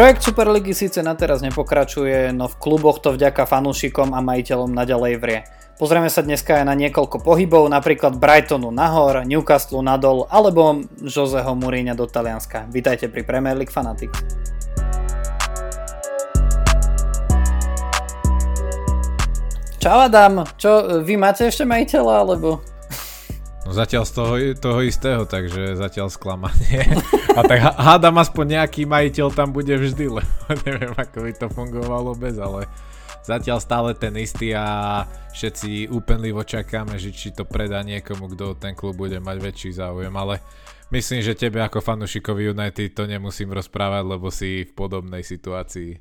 Projekt Superligy síce na teraz nepokračuje, no v kluboch to vďaka fanúšikom a majiteľom naďalej vrie. Pozrieme sa dneska aj na niekoľko pohybov, napríklad Brightonu nahor, Newcastle nadol alebo Joseho Mourinha do Talianska. Vítajte pri Premier League Fanatics. Čau Adam, čo, vy máte ešte majiteľa, alebo... No zatiaľ z toho, toho istého, takže zatiaľ sklamanie. A tak hádam aspoň nejaký majiteľ tam bude vždy, lebo neviem ako by to fungovalo bez, ale zatiaľ stále ten istý a všetci úpenlivo čakáme, že či to predá niekomu, kto ten klub bude mať väčší záujem, ale myslím, že tebe ako fanúšikovi United to nemusím rozprávať, lebo si v podobnej situácii.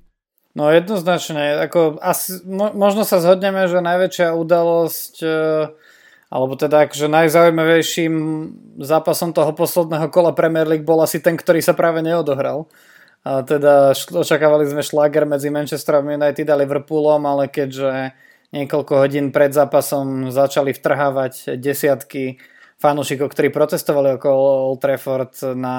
No jednoznačne, ako asi, mo, možno sa zhodneme, že najväčšia udalosť e, alebo teda akože najzaujímavejším zápasom toho posledného kola Premier League bol asi ten, ktorý sa práve neodohral. A teda očakávali sme šláger medzi Manchesterom United a Liverpoolom, ale keďže niekoľko hodín pred zápasom začali vtrhávať desiatky fanúšikov, ktorí protestovali okolo Old Trafford na,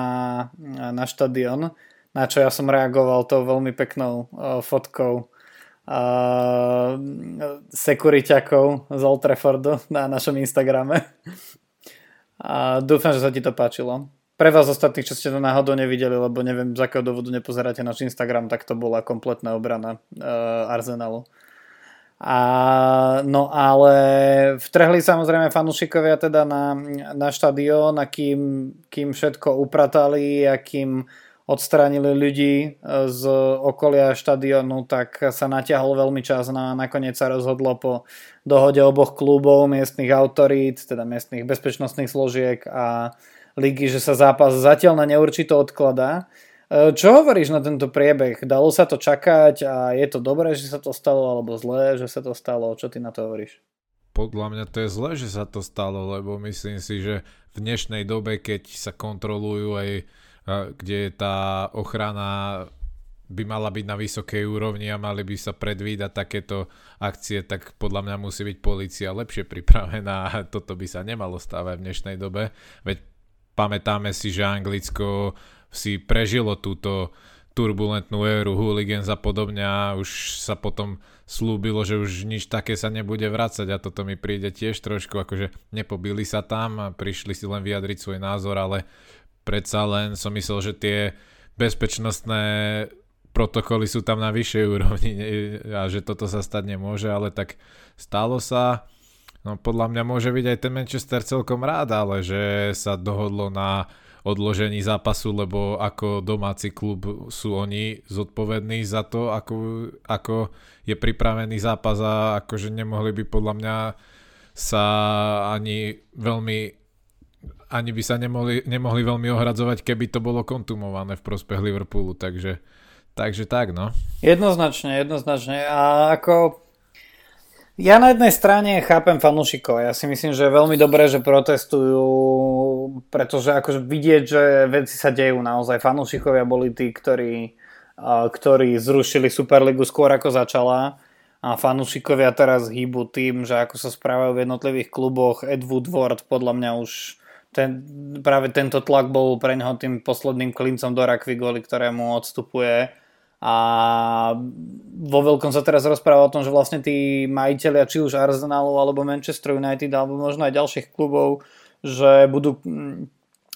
na štadión, na čo ja som reagoval tou veľmi peknou fotkou uh, sekuriťakov z Old Traffordu na našom Instagrame. A dúfam, že sa ti to páčilo. Pre vás ostatných, čo ste to náhodou nevideli, lebo neviem, z akého dôvodu nepozeráte náš Instagram, tak to bola kompletná obrana uh, Arsenalu. A, no ale vtrhli samozrejme fanúšikovia teda na, na štadión a kým, kým všetko upratali a kým odstránili ľudí e, z okolia štadionu, tak sa natiahol veľmi čas a nakoniec sa rozhodlo po dohode oboch klubov, miestnych autorít, teda miestnych bezpečnostných složiek a ligy, že sa zápas zatiaľ na neurčito odkladá. E, čo hovoríš na tento priebeh? Dalo sa to čakať a je to dobré, že sa to stalo, alebo zlé, že sa to stalo? Čo ty na to hovoríš? Podľa mňa to je zlé, že sa to stalo, lebo myslím si, že v dnešnej dobe, keď sa kontrolujú aj kde tá ochrana by mala byť na vysokej úrovni a mali by sa predvídať takéto akcie, tak podľa mňa musí byť policia lepšie pripravená a toto by sa nemalo stávať v dnešnej dobe. Veď pamätáme si, že Anglicko si prežilo túto turbulentnú éru hooligans a podobne a už sa potom slúbilo, že už nič také sa nebude vrácať a toto mi príde tiež trošku, akože nepobili sa tam a prišli si len vyjadriť svoj názor, ale predsa len som myslel, že tie bezpečnostné protokoly sú tam na vyššej úrovni a že toto sa stať nemôže, ale tak stalo sa. No podľa mňa môže byť aj ten Manchester celkom rád, ale že sa dohodlo na odložení zápasu, lebo ako domáci klub sú oni zodpovední za to, ako, ako je pripravený zápas a akože nemohli by podľa mňa sa ani veľmi ani by sa nemohli, nemohli veľmi ohradzovať, keby to bolo kontumované v prospech Liverpoolu, takže, takže tak, no. Jednoznačne, jednoznačne. A ako ja na jednej strane chápem fanúšikov. Ja si myslím, že je veľmi dobré, že protestujú, pretože akože vidieť, že veci sa dejú naozaj. Fanúšikovia boli tí, ktorí, ktorí zrušili Superligu skôr ako začala a fanúšikovia teraz hýbu tým, že ako sa správajú v jednotlivých kluboch. Ed Woodward podľa mňa už ten, práve tento tlak bol pre neho tým posledným klincom do rakvy, kvôli ktorému odstupuje. A vo veľkom sa teraz rozpráva o tom, že vlastne tí majiteľia, či už Arsenalu, alebo Manchester United, alebo možno aj ďalších klubov, že budú,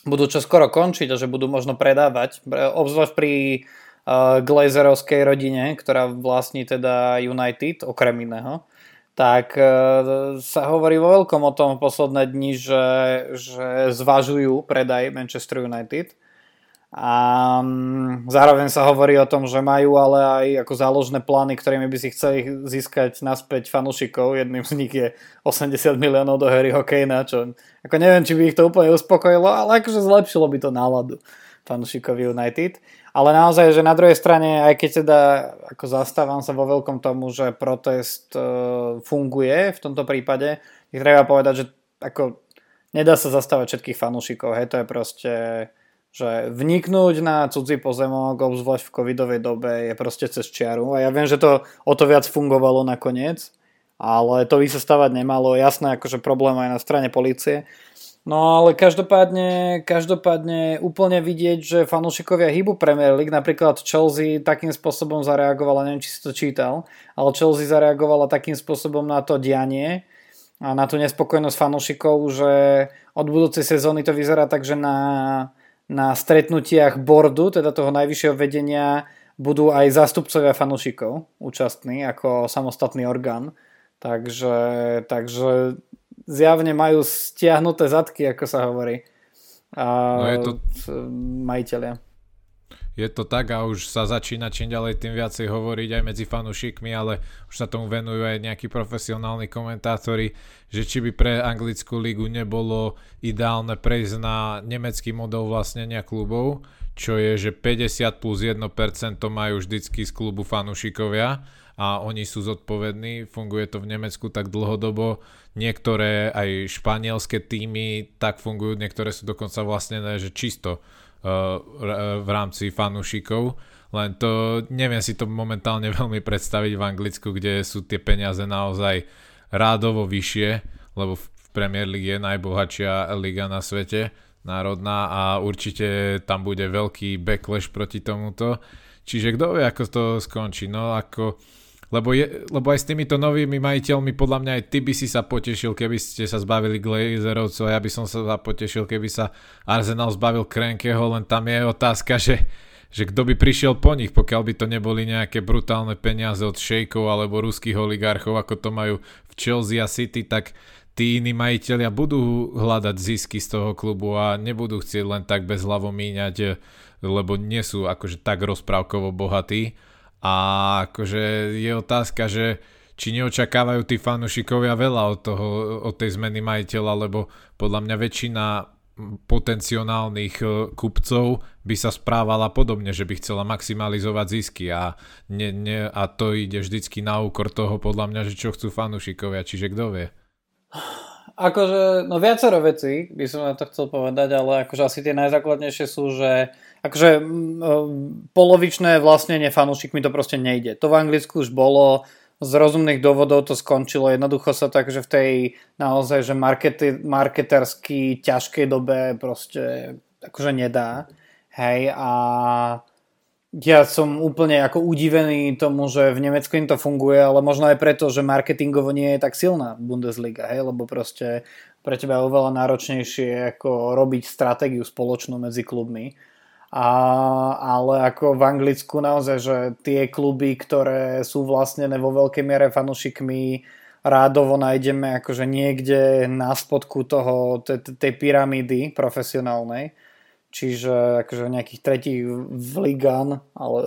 budú čo skoro končiť a že budú možno predávať. Obzvlášť pri uh, Glazerovskej rodine, ktorá vlastní teda United, okrem iného tak e, sa hovorí vo veľkom o tom posledné dni, že, že zvažujú predaj Manchester United. A mm, zároveň sa hovorí o tom, že majú ale aj ako záložné plány, ktorými by si chceli získať naspäť fanúšikov. Jedným z nich je 80 miliónov do Harryho Kanea, čo ako neviem, či by ich to úplne uspokojilo, ale akože zlepšilo by to náladu fanúšikov United. Ale naozaj, že na druhej strane, aj keď teda ako zastávam sa vo veľkom tomu, že protest e, funguje v tomto prípade, ich treba povedať, že ako nedá sa zastávať všetkých fanúšikov, hej, to je proste že vniknúť na cudzí pozemok, obzvlášť v covidovej dobe, je proste cez čiaru. A ja viem, že to o to viac fungovalo nakoniec, ale to by sa stávať nemalo. Jasné, akože problém aj na strane policie. No ale každopádne, každopádne úplne vidieť, že fanúšikovia hýbu Premier League, napríklad Chelsea takým spôsobom zareagovala, neviem či si to čítal, ale Chelsea zareagovala takým spôsobom na to dianie a na tú nespokojnosť fanúšikov, že od budúcej sezóny to vyzerá tak, že na, na stretnutiach boardu, teda toho najvyššieho vedenia, budú aj zástupcovia fanúšikov účastní ako samostatný orgán. Takže, takže zjavne majú stiahnuté zadky, ako sa hovorí. A no je to... majiteľia. Je to tak a už sa začína čím ďalej tým viacej hovoriť aj medzi fanúšikmi, ale už sa tomu venujú aj nejakí profesionálni komentátori, že či by pre anglickú ligu nebolo ideálne prejsť na nemecký model vlastnenia klubov, čo je, že 50 plus 1% majú vždycky z klubu fanúšikovia a oni sú zodpovední, funguje to v Nemecku tak dlhodobo, niektoré aj španielské týmy tak fungujú, niektoré sú dokonca vlastnené, že čisto v rámci fanúšikov, len to neviem si to momentálne veľmi predstaviť v Anglicku, kde sú tie peniaze naozaj rádovo vyššie, lebo v Premier League je najbohatšia liga na svete, národná a určite tam bude veľký backlash proti tomuto. Čiže kto vie, ako to skončí. No ako lebo, je, lebo aj s týmito novými majiteľmi, podľa mňa aj ty by si sa potešil, keby ste sa zbavili Glazerovcov a ja by som sa potešil, keby sa Arsenal zbavil Krenkeho, len tam je otázka, že, že kto by prišiel po nich, pokiaľ by to neboli nejaké brutálne peniaze od šejkov alebo ruských oligarchov, ako to majú v Chelsea a City, tak tí iní majiteľia budú hľadať zisky z toho klubu a nebudú chcieť len tak bez hlavo míňať, lebo nie sú akože tak rozprávkovo bohatí a akože je otázka, že či neočakávajú tí fanúšikovia veľa od, toho, od tej zmeny majiteľa, lebo podľa mňa väčšina potenciálnych e, kupcov by sa správala podobne, že by chcela maximalizovať zisky a, ne, ne, a to ide vždycky na úkor toho podľa mňa, že čo chcú fanúšikovia, čiže kto vie. Akože, no viacero vecí by som na to chcel povedať, ale akože asi tie najzákladnejšie sú, že akože polovičné vlastnenie fanúšikmi to proste nejde. To v Anglicku už bolo, z rozumných dôvodov to skončilo. Jednoducho sa tak, že v tej naozaj, že markety, marketersky ťažkej dobe proste akože nedá. Hej, a ja som úplne ako udivený tomu, že v Nemecku im to funguje, ale možno aj preto, že marketingovo nie je tak silná Bundesliga, hej, lebo proste pre teba je oveľa náročnejšie ako robiť stratégiu spoločnú medzi klubmi a, ale ako v Anglicku naozaj, že tie kluby, ktoré sú vlastnené vo veľkej miere fanúšikmi, rádovo nájdeme akože niekde na spodku toho, tej pyramídy profesionálnej. Čiže akože nejakých tretích v Ligan, ale,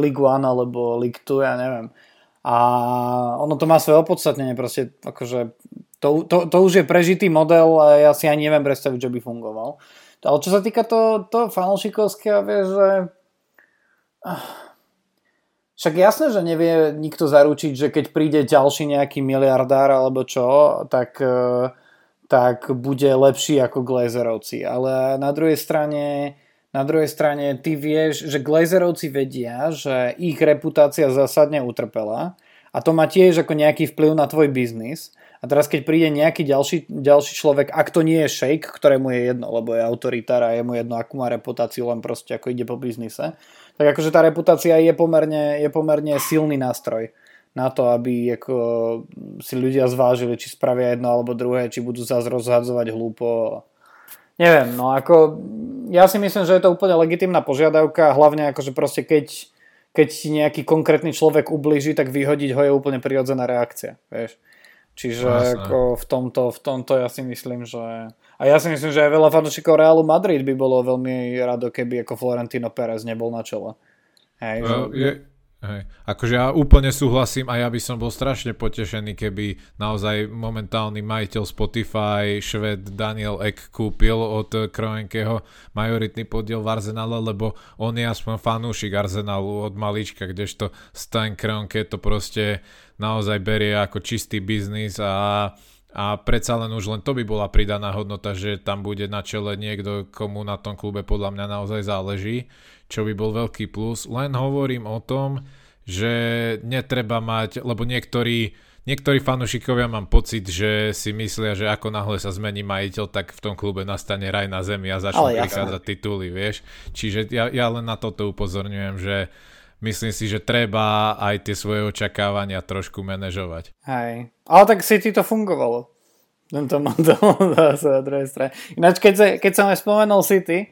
Ligue 1 alebo Ligue 2, ja neviem. A ono to má svoje opodstatnenie, proste akože to, to, to už je prežitý model a ja si ani neviem predstaviť, že by fungoval. Ale čo sa týka to, to fanúšikovského, vieš, že... Však jasné, že nevie nikto zaručiť, že keď príde ďalší nejaký miliardár alebo čo, tak, e, tak bude lepší ako Glazerovci. Ale na druhej strane, na druhej strane ty vieš, že Glazerovci vedia, že ich reputácia zásadne utrpela. A to má tiež ako nejaký vplyv na tvoj biznis. A teraz keď príde nejaký ďalší, ďalší človek, ak to nie je shake, ktorému je jedno, lebo je autoritár a je mu jedno, akú má reputáciu, len proste ako ide po biznise, tak akože tá reputácia je pomerne, je pomerne silný nástroj na to, aby ako si ľudia zvážili, či spravia jedno alebo druhé, či budú zase rozhadzovať hlúpo. Neviem, no ako ja si myslím, že je to úplne legitimná požiadavka, hlavne akože proste keď, keď nejaký konkrétny človek ublíži, tak vyhodiť ho je úplne prirodzená reakcia, vieš. Čiže ako v tomto, v tomto ja si myslím, že... A ja si myslím, že aj veľa fanúšikov Realu Madrid by bolo veľmi rado, keby ako Florentino Pérez nebol na čele. Hej, že... je, Hej. Akože ja úplne súhlasím a ja by som bol strašne potešený, keby naozaj momentálny majiteľ Spotify, šved Daniel Ek kúpil od Kroenkeho majoritný podiel v Arsenale, lebo on je aspoň fanúšik Arsenalu od malička, kdežto Stan Kroenke to proste naozaj berie ako čistý biznis a a predsa len už len to by bola pridaná hodnota, že tam bude na čele niekto, komu na tom klube podľa mňa naozaj záleží, čo by bol veľký plus. Len hovorím o tom, že netreba mať, lebo niektorí niektorí fanúšikovia mám pocit, že si myslia, že ako náhle sa zmení majiteľ, tak v tom klube nastane raj na zemi a začnú prichádzať tituly, vieš. Čiže ja, ja len na toto upozorňujem, že myslím si, že treba aj tie svoje očakávania trošku manažovať. Hej, ale tak City to fungovalo. Tento model zase na druhej strane. Ináč, keď, sa, keď som aj spomenul City,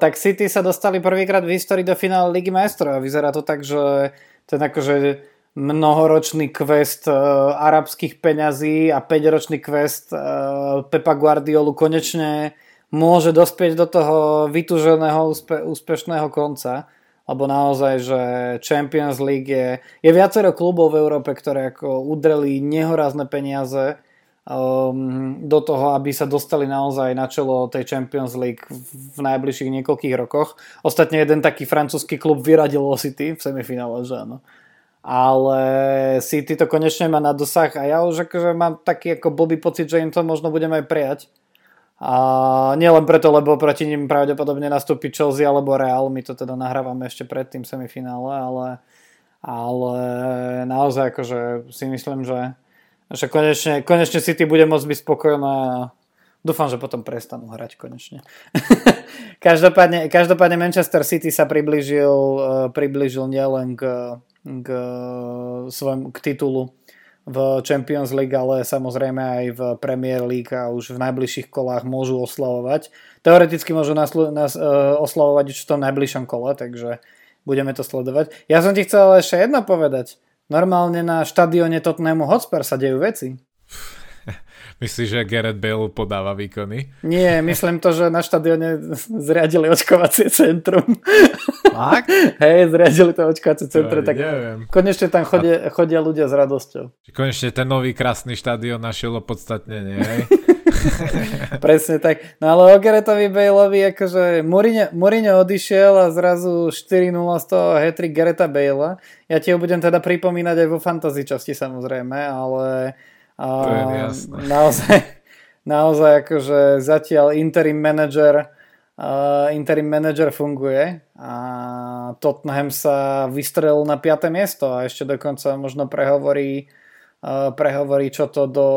tak City sa dostali prvýkrát v histórii do finále Ligy majstrov a vyzerá to tak, že ten akože mnohoročný quest uh, arabských peňazí a 5-ročný quest uh, Pepa Guardiolu konečne môže dospieť do toho vytúženého úspe- úspešného konca. Lebo naozaj, že Champions League je, je viacero klubov v Európe, ktoré ako udreli nehorázne peniaze um, do toho, aby sa dostali naozaj na čelo tej Champions League v najbližších niekoľkých rokoch. Ostatne jeden taký francúzsky klub vyradil City v semifinále, že áno ale City to konečne má na dosah a ja už akože mám taký ako blbý pocit, že im to možno budeme aj prijať. A nielen preto, lebo proti nim pravdepodobne nastúpi Chelsea alebo Real, my to teda nahrávame ešte pred tým semifinále, ale, ale naozaj akože si myslím, že, že konečne, konečne City bude môcť byť spokojná a dúfam, že potom prestanú hrať konečne. každopádne, každopádne Manchester City sa priblížil, eh, priblížil nielen k k, svojom, k titulu v Champions League, ale samozrejme aj v Premier League a už v najbližších kolách môžu oslavovať. Teoreticky môžu nás, nás uh, oslavovať už v tom najbližšom kole, takže budeme to sledovať. Ja som ti chcel ešte jedno povedať. Normálne na štadióne Tottenhamu Hotspur sa dejú veci. Myslíš, že Gareth Bale podáva výkony? Nie, myslím to, že na štadióne zriadili očkovacie centrum. Tak? Hej, zriadili to očkovacie centrum, tak neviem. konečne tam chodia, chodia ľudia s radosťou. Konečne ten nový krásny štadión našiel opodstatnenie, hej? Presne tak. No ale o Garetovi Baleovi, akože Mourinho, Mourinho odišiel a zrazu 4-0 z toho hetrik Gareta Bale'a. Ja ti ho budem teda pripomínať aj vo fantasy časti samozrejme, ale to je jasné. Naozaj, naozaj akože zatiaľ interim manager interim manager funguje a Tottenham sa vystrelil na 5. miesto a ešte dokonca možno prehovorí prehovorí čo to do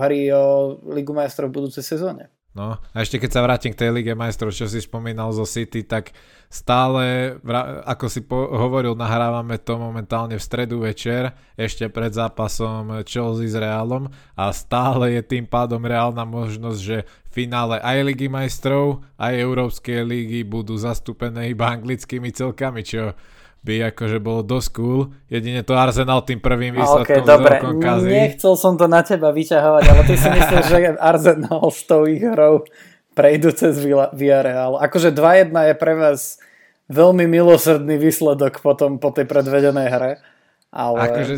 hry o Ligu majstrov v budúcej sezóne. No a ešte keď sa vrátim k tej Lige majstrov, čo si spomínal zo City, tak stále, ako si po- hovoril, nahrávame to momentálne v stredu večer, ešte pred zápasom Chelsea s Realom a stále je tým pádom reálna možnosť, že v finále aj Ligy majstrov, aj Európskej ligy budú zastúpené iba anglickými celkami, čo by akože bolo dosť cool. Jedine to Arsenal tým prvým výsledkom okay, dobre. kazí. Nechcel som to na teba vyťahovať, ale ty si myslíš, že Arsenal s tou hrou prejdú cez Villarreal. Akože 2-1 je pre vás veľmi milosrdný výsledok potom po tej predvedenej hre. Ale... Akože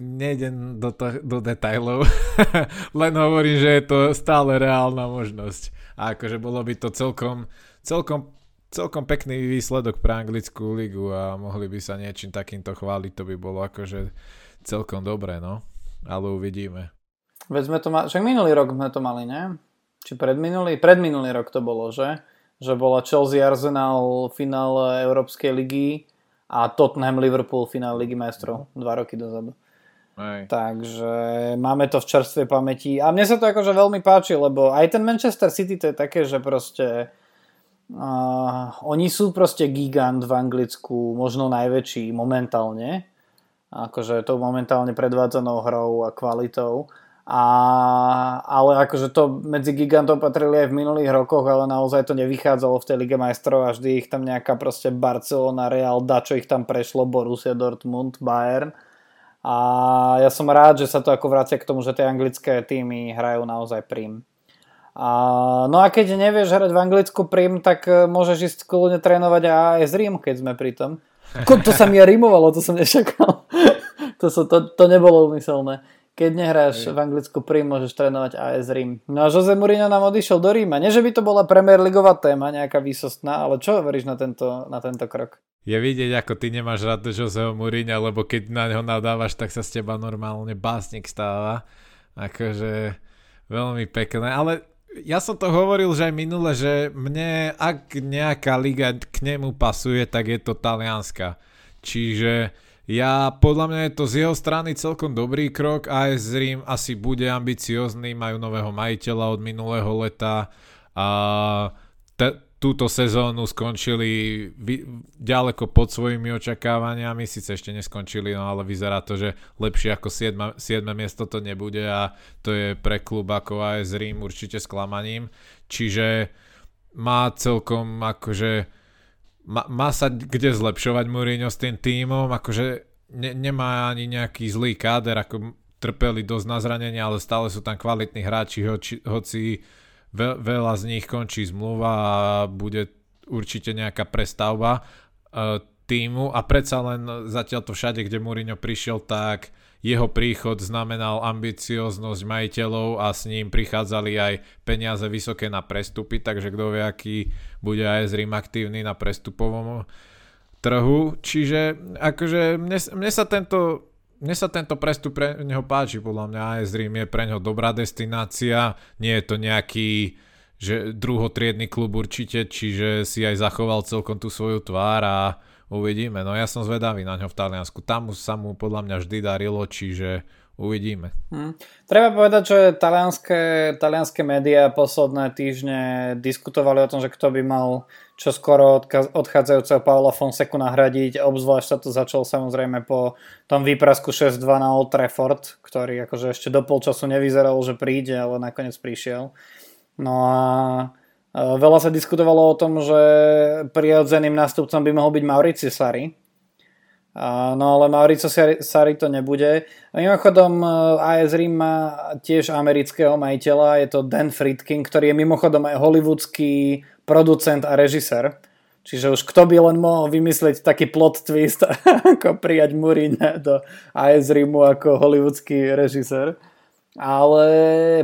nejdem do, to, do detajlov, len hovorím, že je to stále reálna možnosť. A akože bolo by to celkom, celkom celkom pekný výsledok pre anglickú ligu a mohli by sa niečím takýmto chváliť, to by bolo akože celkom dobré, no. Ale uvidíme. Veď sme to mali, však minulý rok sme to mali, ne? Či predminulý? Predminulý rok to bolo, že? Že bola Chelsea Arsenal finále Európskej ligy a Tottenham Liverpool finále Ligy majstrov dva roky dozadu. Aj. Takže máme to v čerstvej pamäti a mne sa to akože veľmi páči, lebo aj ten Manchester City to je také, že proste Oni sú proste gigant v Anglicku, možno najväčší momentálne, akože tou momentálne predvádzanou hrou a kvalitou. A, ale akože to medzi gigantov patrili aj v minulých rokoch, ale naozaj to nevychádzalo v tej Lige majstrov a vždy ich tam nejaká proste Barcelona, Real, čo ich tam prešlo, Borussia Dortmund, Bayern. A ja som rád, že sa to ako vracia k tomu, že tie anglické týmy hrajú naozaj prim. A, no a keď nevieš hrať v Anglicku prim, tak e, môžeš ísť kľudne trénovať AS Rím, keď sme pri tom. To sa mi rimovalo, to som nečakal. to, so, to, to nebolo umyselné. Keď nehráš v Anglicku prim, môžeš trénovať AS Rím. No a Jose Mourinho nám odišiel do Ríma. Nie, že by to bola Premier Leagueová téma, nejaká výsostná, ale čo hovoríš na tento, na tento krok? Je vidieť, ako ty nemáš rád Joseho Mourinho, lebo keď na neho nadávaš, tak sa z teba normálne básnik stáva. Akože veľmi pekné, ale ja som to hovoril že aj minule, že mne, ak nejaká liga k nemu pasuje, tak je to talianska. Čiže Ja, podľa mňa je to z jeho strany celkom dobrý krok. AS Rím asi bude ambiciózny, majú nového majiteľa od minulého leta a te, túto sezónu skončili ďaleko pod svojimi očakávaniami, síce ešte neskončili, no ale vyzerá to, že lepšie ako 7, 7 miesto to nebude a to je pre klub ako AS Rím určite sklamaním. Čiže má celkom akože má, má sa kde zlepšovať Mourinho s tým tímom, akože ne, nemá ani nejaký zlý káder, ako trpeli dosť na zranenie, ale stále sú tam kvalitní hráči, hoci, hoci ve, veľa z nich končí zmluva a bude určite nejaká prestavba uh, týmu a predsa len zatiaľ to všade, kde Mourinho prišiel, tak jeho príchod znamenal ambicioznosť majiteľov a s ním prichádzali aj peniaze vysoké na prestupy, takže kto vie, aký bude aj Rím aktívny na prestupovom trhu. Čiže akože mne, mne sa tento mne sa tento prestup pre neho páči, podľa mňa AS Rím je pre neho dobrá destinácia, nie je to nejaký že druhotriedny klub určite, čiže si aj zachoval celkom tú svoju tvár a uvidíme. No ja som zvedavý na ňo v Taliansku. Tam sa mu podľa mňa vždy darilo, čiže uvidíme. Hmm. Treba povedať, že talianské, talianské médiá posledné týždne diskutovali o tom, že kto by mal čo skoro odchádzajúceho Paula Fonseku nahradiť. Obzvlášť sa to začalo samozrejme po tom výprasku 6-2 na Old Trafford, ktorý akože ešte do polčasu nevyzeral, že príde, ale nakoniec prišiel. No a Veľa sa diskutovalo o tom, že prirodzeným nástupcom by mohol byť Mauricio Sari. No ale Mauricio Sari to nebude. Mimochodom AS Rím má tiež amerického majiteľa, je to Dan Friedkin, ktorý je mimochodom aj hollywoodský producent a režisér. Čiže už kto by len mohol vymyslieť taký plot twist, ako prijať Mourinho do AS Rímu ako hollywoodský režisér. Ale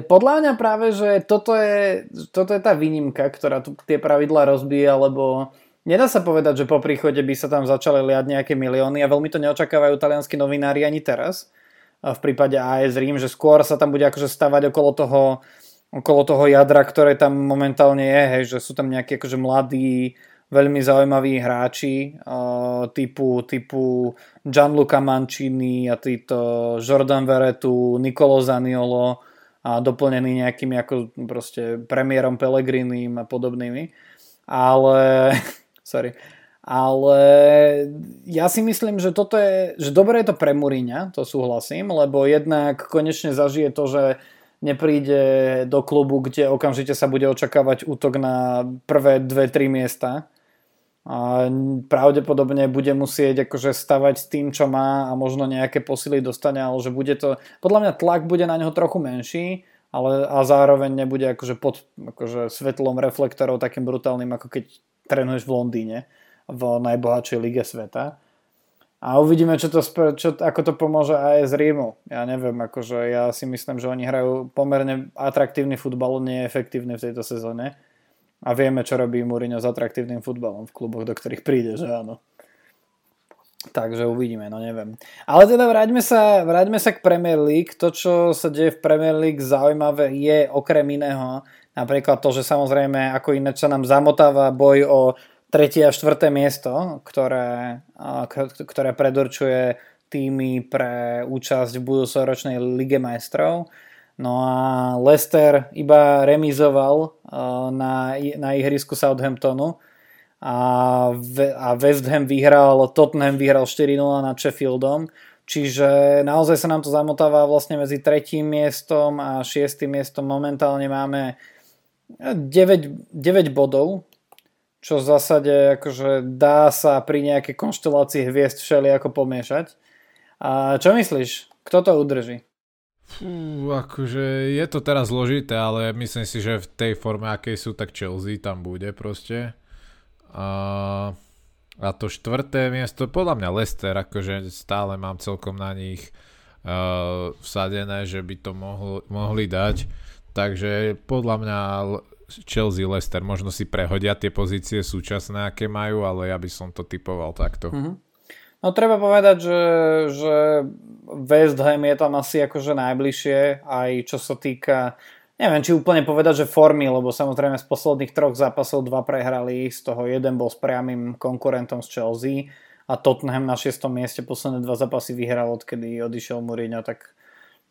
podľa mňa práve, že toto je, toto je tá výnimka, ktorá tu tie pravidlá rozbije, lebo nedá sa povedať, že po príchode by sa tam začali liať nejaké milióny a veľmi to neočakávajú talianskí novinári ani teraz. V prípade AS Rím, že skôr sa tam bude akože stavať okolo toho, okolo toho jadra, ktoré tam momentálne je, hej, že sú tam nejakí akože mladí veľmi zaujímaví hráči uh, typu, typu Gianluca Mancini a títo Jordan Veretu, Nicolo Zaniolo a doplnený nejakými ako proste premiérom Pellegrinim a podobnými. Ale sorry. Ale ja si myslím, že toto je, že dobre je to pre Mourinha, to súhlasím, lebo jednak konečne zažije to, že nepríde do klubu, kde okamžite sa bude očakávať útok na prvé dve, tri miesta a pravdepodobne bude musieť akože stavať s tým, čo má a možno nejaké posily dostane, ale že bude to, podľa mňa tlak bude na neho trochu menší, ale a zároveň nebude akože pod akože svetlom reflektorov takým brutálnym, ako keď trénuješ v Londýne v najbohatšej lige sveta. A uvidíme, čo to, čo, ako to pomôže aj z Rímu. Ja neviem, akože ja si myslím, že oni hrajú pomerne atraktívny futbal, neefektívny v tejto sezóne a vieme, čo robí Mourinho s atraktívnym futbalom v kluboch, do ktorých príde, že áno. Takže uvidíme, no neviem. Ale teda vráťme sa, vráťme sa k Premier League. To, čo sa deje v Premier League zaujímavé je okrem iného napríklad to, že samozrejme ako ináč sa nám zamotáva boj o tretie a štvrté miesto, ktoré, ktoré predurčuje týmy pre účasť v budúcoročnej Lige majstrov. No a Leicester iba remizoval uh, na, na ihrisku Southamptonu a, a West Ham vyhral, Tottenham vyhral 4-0 nad Sheffieldom, čiže naozaj sa nám to zamotáva vlastne medzi tretím miestom a šiestým miestom. Momentálne máme 9, 9 bodov, čo v zásade akože dá sa pri nejakej konštelácii hviezd všeli ako pomiešať. A čo myslíš? Kto to udrží? Fú, akože je to teraz zložité, ale myslím si, že v tej forme, akej sú, tak Chelsea tam bude proste. A, a to štvrté miesto, podľa mňa Leicester, akože stále mám celkom na nich uh, vsadené, že by to mohlo, mohli dať. Takže podľa mňa Chelsea, Leicester možno si prehodia tie pozície súčasné, aké majú, ale ja by som to typoval takto. Mm-hmm. No treba povedať, že, že West Ham je tam asi akože najbližšie, aj čo sa týka, neviem či úplne povedať, že formy, lebo samozrejme z posledných troch zápasov dva prehrali, z toho jeden bol s priamým konkurentom z Chelsea a Tottenham na 6. mieste posledné dva zápasy vyhral, odkedy odišiel Mourinho, tak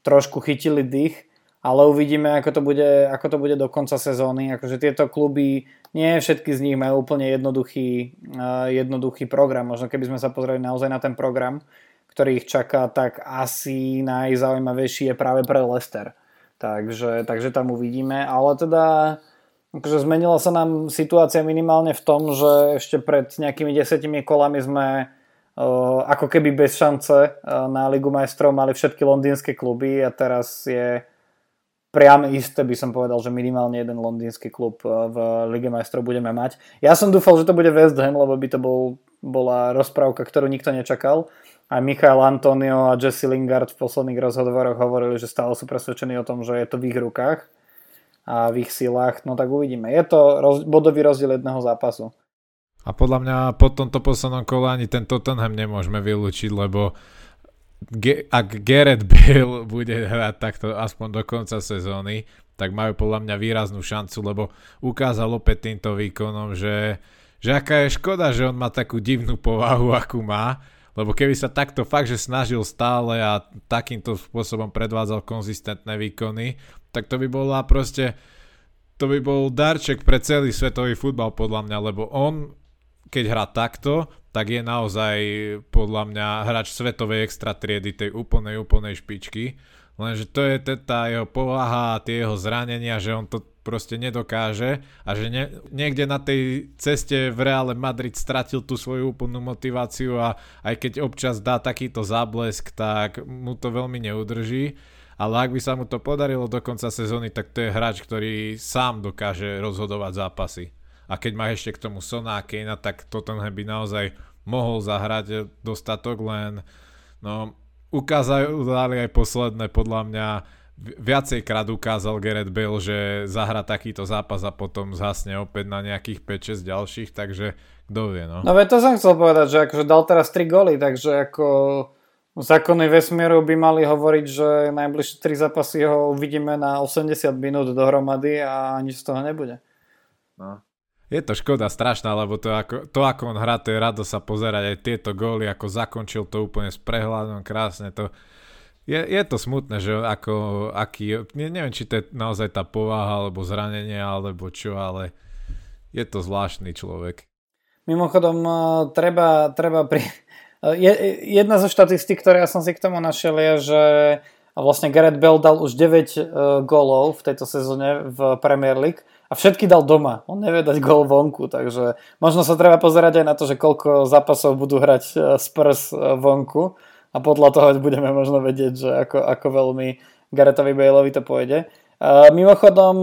trošku chytili dých, ale uvidíme, ako to bude, ako to bude do konca sezóny. Akože tieto kluby, nie všetky z nich majú úplne jednoduchý, uh, jednoduchý program. Možno keby sme sa pozreli naozaj na ten program, ktorý ich čaká, tak asi najzaujímavejší je práve pre Leicester. Takže, takže tam uvidíme, ale teda akože zmenila sa nám situácia minimálne v tom, že ešte pred nejakými desetimi kolami sme uh, ako keby bez šance uh, na Ligu majstrov mali všetky londýnske kluby a teraz je priam isté by som povedal, že minimálne jeden londýnsky klub uh, v Lige majstrov budeme mať. Ja som dúfal, že to bude West Ham, lebo by to bol, bola rozprávka, ktorú nikto nečakal aj Michael Antonio a Jesse Lingard v posledných rozhovoroch hovorili, že stále sú presvedčení o tom, že je to v ich rukách a v ich silách, no tak uvidíme. Je to roz, bodový rozdiel jedného zápasu. A podľa mňa po tomto poslednom kole ani ten Tottenham nemôžeme vylúčiť, lebo ak Gareth Bale bude hrať takto aspoň do konca sezóny, tak majú podľa mňa výraznú šancu, lebo ukázal opäť týmto výkonom, že, že aká je škoda, že on má takú divnú povahu, akú má, lebo keby sa takto fakt, že snažil stále a takýmto spôsobom predvádzal konzistentné výkony, tak to by bola proste to by bol darček pre celý svetový futbal podľa mňa, lebo on keď hrá takto, tak je naozaj podľa mňa hráč svetovej extra triedy, tej úplnej, úplnej špičky. Lenže to je tá jeho povaha a tie jeho zranenia, že on to proste nedokáže a že ne, niekde na tej ceste v Reále Madrid stratil tú svoju úplnú motiváciu a aj keď občas dá takýto záblesk, tak mu to veľmi neudrží. Ale ak by sa mu to podarilo do konca sezóny, tak to je hráč, ktorý sám dokáže rozhodovať zápasy. A keď má ešte k tomu Sona a Kejna, tak Tottenham by naozaj mohol zahrať dostatok, len no, ukázali aj posledné podľa mňa viacejkrát ukázal Gerrit Bale, že zahra takýto zápas a potom zhasne opäť na nejakých 5-6 ďalších, takže kto vie, no. No to som chcel povedať, že akože dal teraz 3 góly, takže ako zákony vesmíru by mali hovoriť, že najbližšie 3 zápasy ho uvidíme na 80 minút dohromady a nič z toho nebude. No. Je to škoda strašná, lebo to ako, to ako on hrá, to je rado sa pozerať aj tieto góly, ako zakončil to úplne s prehľadom, krásne to je, je to smutné, že ako, aký, ne, neviem, či to je naozaj tá povaha, alebo zranenie, alebo čo, ale je to zvláštny človek. Mimochodom, eh, treba, treba pri... Eh, je, jedna zo štatistík, ktoré ja som si k tomu našiel, je, že vlastne Gareth Bell dal už 9 uh, eh, gólov v tejto sezóne v Premier League a všetky dal doma. On nevie dať gól vonku, takže možno sa treba pozerať aj na to, že koľko zápasov budú hrať Spurs vonku a podľa toho budeme možno vedieť, že ako, ako veľmi Garethovi Baleovi to pôjde. Uh, mimochodom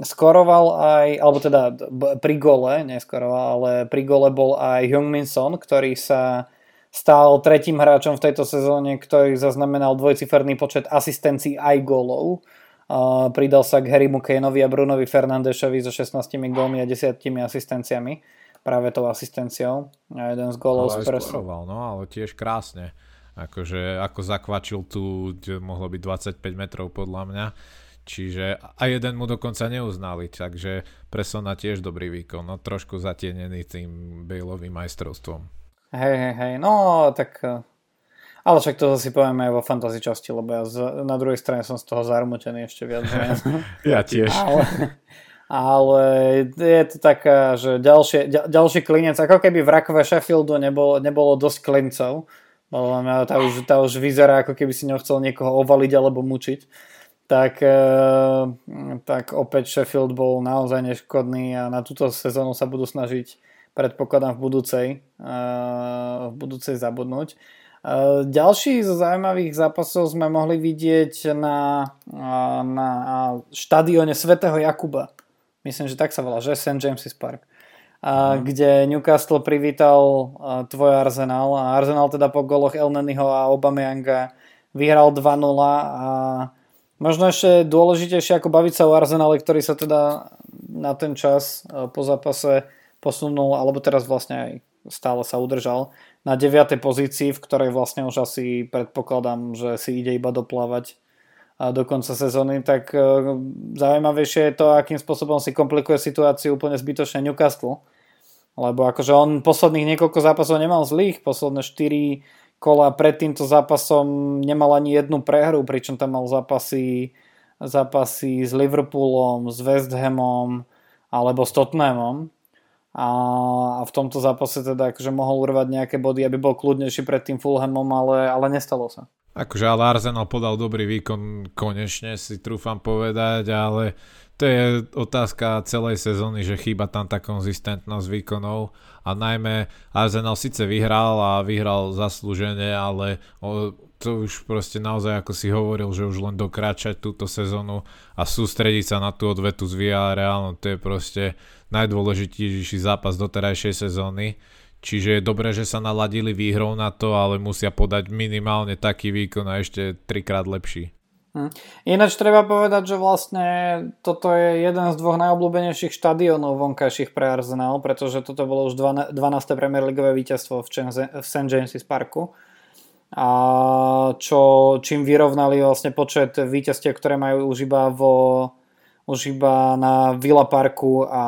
skoroval aj, alebo teda pri gole, neskoroval, ale pri gole bol aj Min Son, ktorý sa stal tretím hráčom v tejto sezóne, ktorý zaznamenal dvojciferný počet asistencií aj gólov. Pridal sa k Harrymu Kaneovi a Brunovi Fernandešovi so 16 gólmi a 10 asistenciami. Práve tou asistenciou. A jeden z gólov ale skoroval, no ale tiež krásne. Akože ako zakvačil tu, mohlo byť 25 metrov podľa mňa. Čiže a jeden mu dokonca neuznali, takže Presona tiež dobrý výkon, no trošku zatienený tým Baleovým majstrovstvom. Hej, hej, hej, no tak ale však to si povieme aj vo fantasy časti, lebo ja z, na druhej strane som z toho zarmutený ešte viac. ja tiež. Ale, ale je to taká, že ďalšie, ďalší klinec, ako keby v rakve Sheffieldu nebolo, nebolo dosť klincov, tá už, tá už vyzerá, ako keby si nechcel niekoho ovaliť alebo mučiť. Tak, e, tak opäť Sheffield bol naozaj neškodný a na túto sezónu sa budú snažiť predpokladám v budúcej, e, v budúcej zabudnúť. E, ďalší zo zaujímavých zápasov sme mohli vidieť na, na štadióne svätého Jakuba. Myslím, že tak sa volá, že St. James's Park a, mm. kde Newcastle privítal tvoj Arsenal a Arsenal teda po goloch Elnenyho a Obameyanga vyhral 2-0 a možno ešte dôležitejšie ako baviť sa o Arsenale, ktorý sa teda na ten čas po zápase posunul, alebo teraz vlastne aj stále sa udržal na 9. pozícii, v ktorej vlastne už asi predpokladám, že si ide iba doplávať do konca sezóny, tak e, zaujímavejšie je to, akým spôsobom si komplikuje situáciu úplne zbytočne Newcastle, Lebo akože on posledných niekoľko zápasov nemal zlých, posledné 4 kola pred týmto zápasom nemal ani jednu prehru, pričom tam mal zápasy, zápasy s Liverpoolom, s West Hamom alebo s Tottenhamom a, a v tomto zápase teda akože mohol urvať nejaké body, aby bol kľudnejší pred tým Fulhamom, ale, ale nestalo sa. Akože ale Arsenal podal dobrý výkon, konečne si trúfam povedať, ale to je otázka celej sezóny, že chýba tam tá konzistentnosť výkonov a najmä Arsenal síce vyhral a vyhral zaslúžene, ale to už proste naozaj, ako si hovoril, že už len dokráčať túto sezónu a sústrediť sa na tú odvetu z Villarreal, no to je proste najdôležitejší zápas doterajšej sezóny Čiže je dobré, že sa naladili výhrou na to, ale musia podať minimálne taký výkon a ešte trikrát lepší. Hm. Ináč treba povedať, že vlastne toto je jeden z dvoch najobľúbenejších štadionov vonkajších pre Arsenal, pretože toto bolo už 12. Premier Leagueové víťazstvo v St. James's Parku. A čo, čím vyrovnali vlastne počet víťazstiev, ktoré majú už iba, vo, už iba na Villa Parku a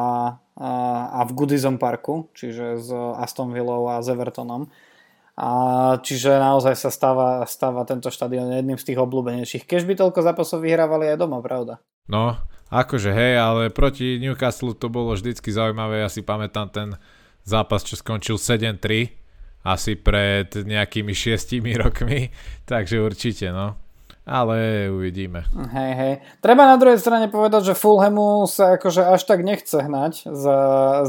a v Goodison Parku, čiže s Aston Villou a s Evertonom. A čiže naozaj sa stáva, stáva tento štadión jedným z tých obľúbenejších. Keď by toľko zápasov vyhrávali aj doma, pravda? No, akože hej, ale proti Newcastle to bolo vždycky zaujímavé. Ja si pamätám ten zápas, čo skončil 7-3 asi pred nejakými šiestimi rokmi, takže určite, no ale uvidíme. Hej, hej. Treba na druhej strane povedať, že Fulhamu sa akože až tak nechce hnať za,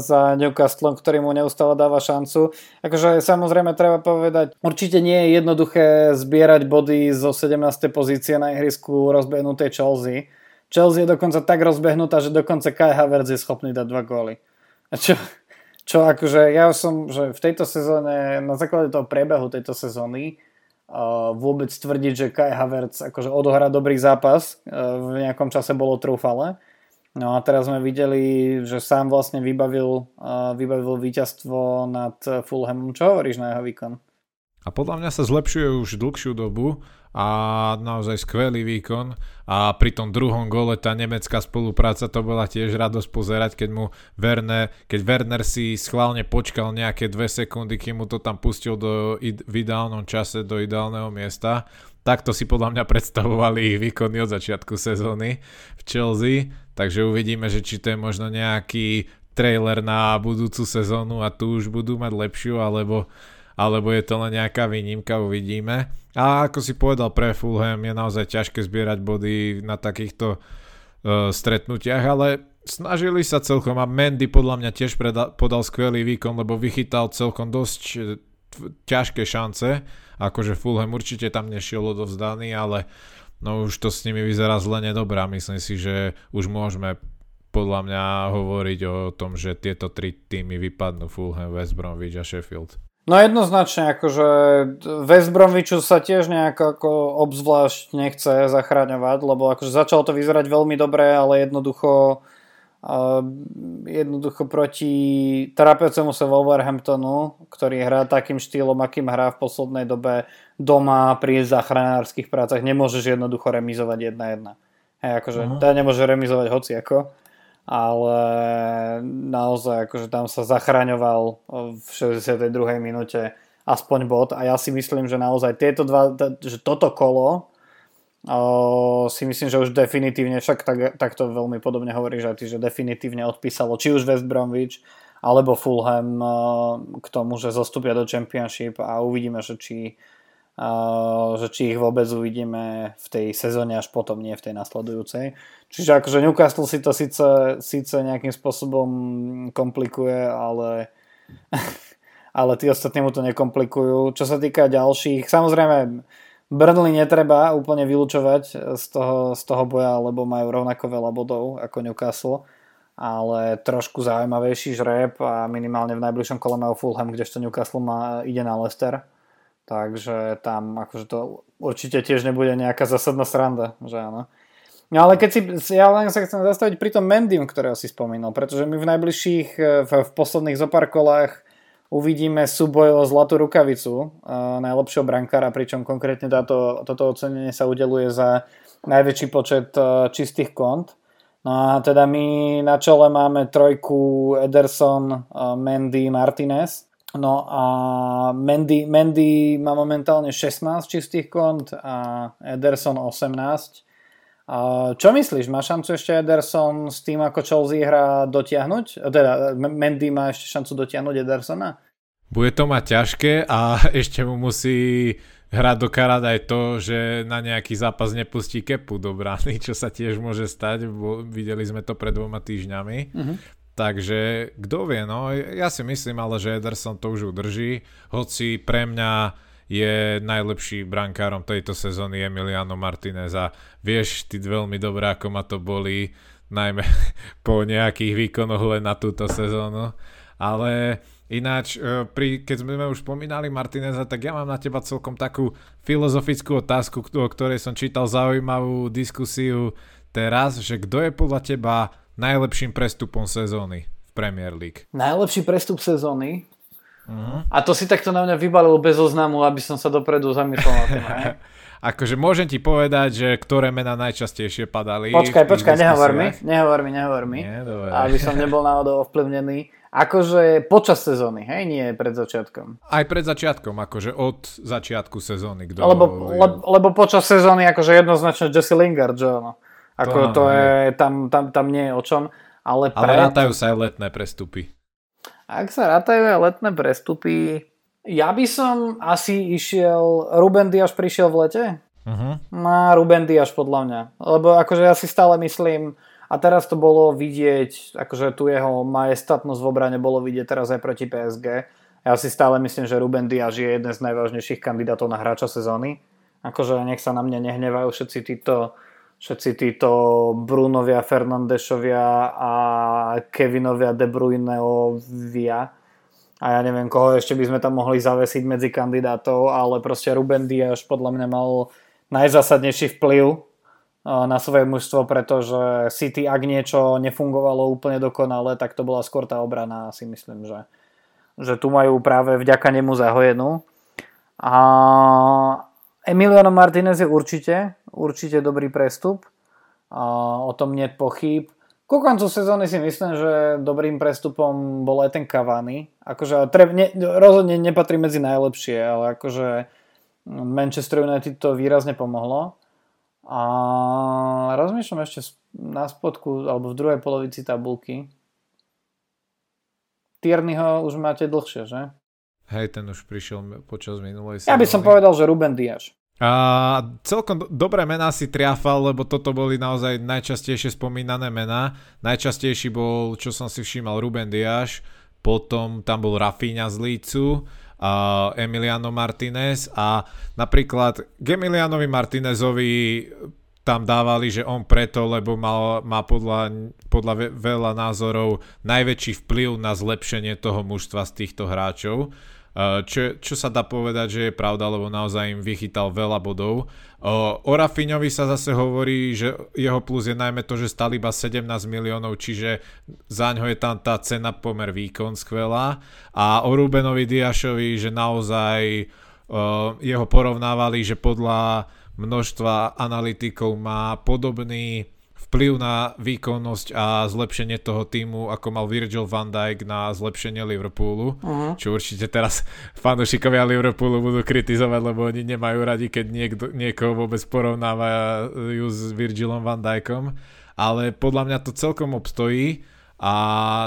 za Newcastle, ktorý mu neustále dáva šancu. Akože samozrejme treba povedať, určite nie je jednoduché zbierať body zo 17. pozície na ihrisku rozbehnutej Chelsea. Chelsea je dokonca tak rozbehnutá, že dokonca Kai Havertz je schopný dať dva góly. A čo, čo akože ja som, že v tejto sezóne, na základe toho priebehu tejto sezóny, vôbec tvrdiť, že Kai Havertz akože odohrá dobrý zápas, e, v nejakom čase bolo trúfale. No a teraz sme videli, že sám vlastne vybavil, e, vybavil víťazstvo nad Fulhamom. Čo hovoríš na jeho výkon? A podľa mňa sa zlepšuje už dlhšiu dobu a naozaj skvelý výkon a pri tom druhom gole tá nemecká spolupráca to bola tiež radosť pozerať, keď mu Werner, keď Werner si schválne počkal nejaké dve sekundy, kým mu to tam pustil do, v ideálnom čase do ideálneho miesta. Takto si podľa mňa predstavovali ich výkony od začiatku sezóny v Chelsea, takže uvidíme, že či to je možno nejaký trailer na budúcu sezónu a tu už budú mať lepšiu, alebo alebo je to len nejaká výnimka, uvidíme. A ako si povedal pre Fulham, je naozaj ťažké zbierať body na takýchto uh, stretnutiach, ale snažili sa celkom a Mendy podľa mňa tiež predal, podal skvelý výkon, lebo vychytal celkom dosť e, ťažké šance, akože Fulham určite tam nešiel odovzdaný, ale no už to s nimi vyzerá zle nedobrá. Myslím si, že už môžeme podľa mňa hovoriť o tom, že tieto tri týmy vypadnú Fulham, West Bromwich a Sheffield. No jednoznačne, akože West Bromwichu sa tiež nejak ako obzvlášť nechce zachraňovať, lebo akože začalo to vyzerať veľmi dobre, ale jednoducho uh, jednoducho proti trápiacemu sa Wolverhamptonu, ktorý hrá takým štýlom, akým hrá v poslednej dobe doma pri záchranárskych prácach, nemôžeš jednoducho remizovať 1-1. Hej, akože uh-huh. teda nemôže remizovať hoci ako ale naozaj akože tam sa zachraňoval v 62. minúte aspoň bod a ja si myslím, že naozaj tieto dva, že toto kolo o, si myslím, že už definitívne, však tak, takto veľmi podobne hovoríš aj ty, že definitívne odpísalo či už West Bromwich alebo Fulham k tomu, že zostupia do Championship a uvidíme, že či že či ich vôbec uvidíme v tej sezóne až potom, nie v tej nasledujúcej. Čiže akože Newcastle si to síce, síce nejakým spôsobom komplikuje, ale, ale tí ostatní mu to nekomplikujú. Čo sa týka ďalších, samozrejme Burnley netreba úplne vylúčovať z toho, z toho boja, lebo majú rovnako veľa bodov ako Newcastle ale trošku zaujímavejší žreb a minimálne v najbližšom kole majú Fulham, kdežto Newcastle má, ide na Leicester Takže tam akože to určite tiež nebude nejaká zásadná sranda, že áno. No ale keď si, ja len sa chcem zastaviť pri tom Mendym, ktorého si spomínal, pretože my v najbližších, v, v posledných zopár kolách uvidíme súboj o zlatú rukavicu uh, najlepšieho brankára, pričom konkrétne táto, toto ocenenie sa udeluje za najväčší počet uh, čistých kont. No a teda my na čele máme trojku Ederson, Mendy, Martinez. No a Mendy, Mendy má momentálne 16 čistých kont a Ederson 18. A čo myslíš, má šancu ešte Ederson s tým, ako Chelsea hrá dotiahnuť? Teda Mendy má ešte šancu dotiahnuť Edersona? Bude to mať ťažké a ešte mu musí hrať do karát aj to, že na nejaký zápas nepustí kepu do brány, čo sa tiež môže stať. Videli sme to pred dvoma týždňami. Uh-huh. Takže kto vie, no ja si myslím ale, že Ederson to už udrží, hoci pre mňa je najlepší brankárom tejto sezóny Emiliano Martinez a vieš ty veľmi dobre, ako ma to boli, najmä po nejakých výkonoch len na túto sezónu. Ale Ináč, e, pri, keď sme už spomínali Martineza, tak ja mám na teba celkom takú filozofickú otázku, o ktorej som čítal zaujímavú diskusiu teraz, že kto je podľa teba najlepším prestupom sezóny v Premier League? Najlepší prestup sezóny? Uh-huh. A to si takto na mňa vybalil bez oznamu, aby som sa dopredu zamyslel na akože môžem ti povedať, že ktoré mená najčastejšie padali. Počkaj, počkaj, nehovor mi, nehovor mi, nehovor mi, Nie, aby som nebol náhodou ovplyvnený. Akože počas sezóny, hej, nie pred začiatkom. Aj pred začiatkom, akože od začiatku sezóny. Kto lebo, le, lebo počas sezóny akože jednoznačne Jesse Lingard, že ono. Ako to, to je, tam, tam, tam nie je o čom. Ale, ale rátajú sa aj letné prestupy. Ak sa rátajú aj letné prestupy, ja by som asi išiel, Ruben Diaz prišiel v lete? Uh-huh. Na Ruben Diaz podľa mňa. Lebo akože ja si stále myslím, a teraz to bolo vidieť, akože tu jeho majestatnosť v obrane bolo vidieť teraz aj proti PSG. Ja si stále myslím, že Ruben Diaz je jeden z najvážnejších kandidátov na hráča sezóny. Akože nech sa na mňa nehnevajú všetci títo, všetci títo Brunovia, Fernandešovia a Kevinovia, De Bruyneovia. A ja neviem, koho ešte by sme tam mohli zavesiť medzi kandidátov, ale proste Ruben Diaz podľa mňa mal najzásadnejší vplyv na svoje mužstvo, pretože City, ak niečo nefungovalo úplne dokonale, tak to bola skôr tá obrana, si myslím, že, že tu majú práve vďaka nemu zahojenú. A Emiliano Martinez je určite, určite dobrý prestup, o tom nie pochyb. Ku koncu sezóny si myslím, že dobrým prestupom bol aj ten Cavani. Akože treb, ne, rozhodne nepatrí medzi najlepšie, ale akože Manchester United to výrazne pomohlo. A rozmýšľam ešte na spodku, alebo v druhej polovici tabulky. Tierneyho už máte dlhšie, že? Hej, ten už prišiel počas minulej sezóny. Ja by som povedal, že Ruben Diaz. A celkom dobré mená si triafal, lebo toto boli naozaj najčastejšie spomínané mená. Najčastejší bol, čo som si všímal, Ruben Diaz, potom tam bol Rafinha z Lícu, uh, Emiliano Martinez a napríklad k Emilianovi Martinezovi tam dávali, že on preto, lebo mal, má podľa, podľa veľa názorov najväčší vplyv na zlepšenie toho mužstva z týchto hráčov. Čo, čo sa dá povedať, že je pravda, lebo naozaj im vychytal veľa bodov. O Rafiňovi sa zase hovorí, že jeho plus je najmä to, že stal iba 17 miliónov, čiže za ňo je tam tá cena pomer výkon skvelá. A o Rubenovi Diašovi, že naozaj o, jeho porovnávali, že podľa množstva analytikov má podobný vplyv na výkonnosť a zlepšenie toho týmu, ako mal Virgil van Dijk na zlepšenie Liverpoolu, uh-huh. čo určite teraz fanúšikovia Liverpoolu budú kritizovať, lebo oni nemajú radi, keď niekto, niekoho vôbec porovnávajú s Virgilom van Dijkom, ale podľa mňa to celkom obstojí a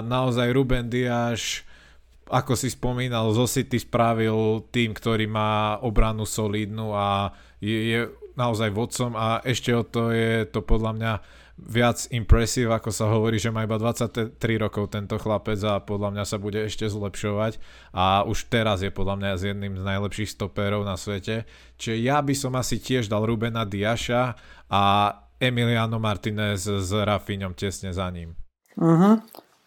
naozaj Ruben Diaz ako si spomínal, zo City spravil tým, ktorý má obranu solidnú a je, je naozaj vodcom a ešte o to je to podľa mňa viac impressive, ako sa hovorí, že má iba 23 rokov tento chlapec a podľa mňa sa bude ešte zlepšovať a už teraz je podľa mňa z jedným z najlepších stopérov na svete. Čiže ja by som asi tiež dal Rubena Diaša a Emiliano Martinez s Rafiňom tesne za ním. Uh-huh.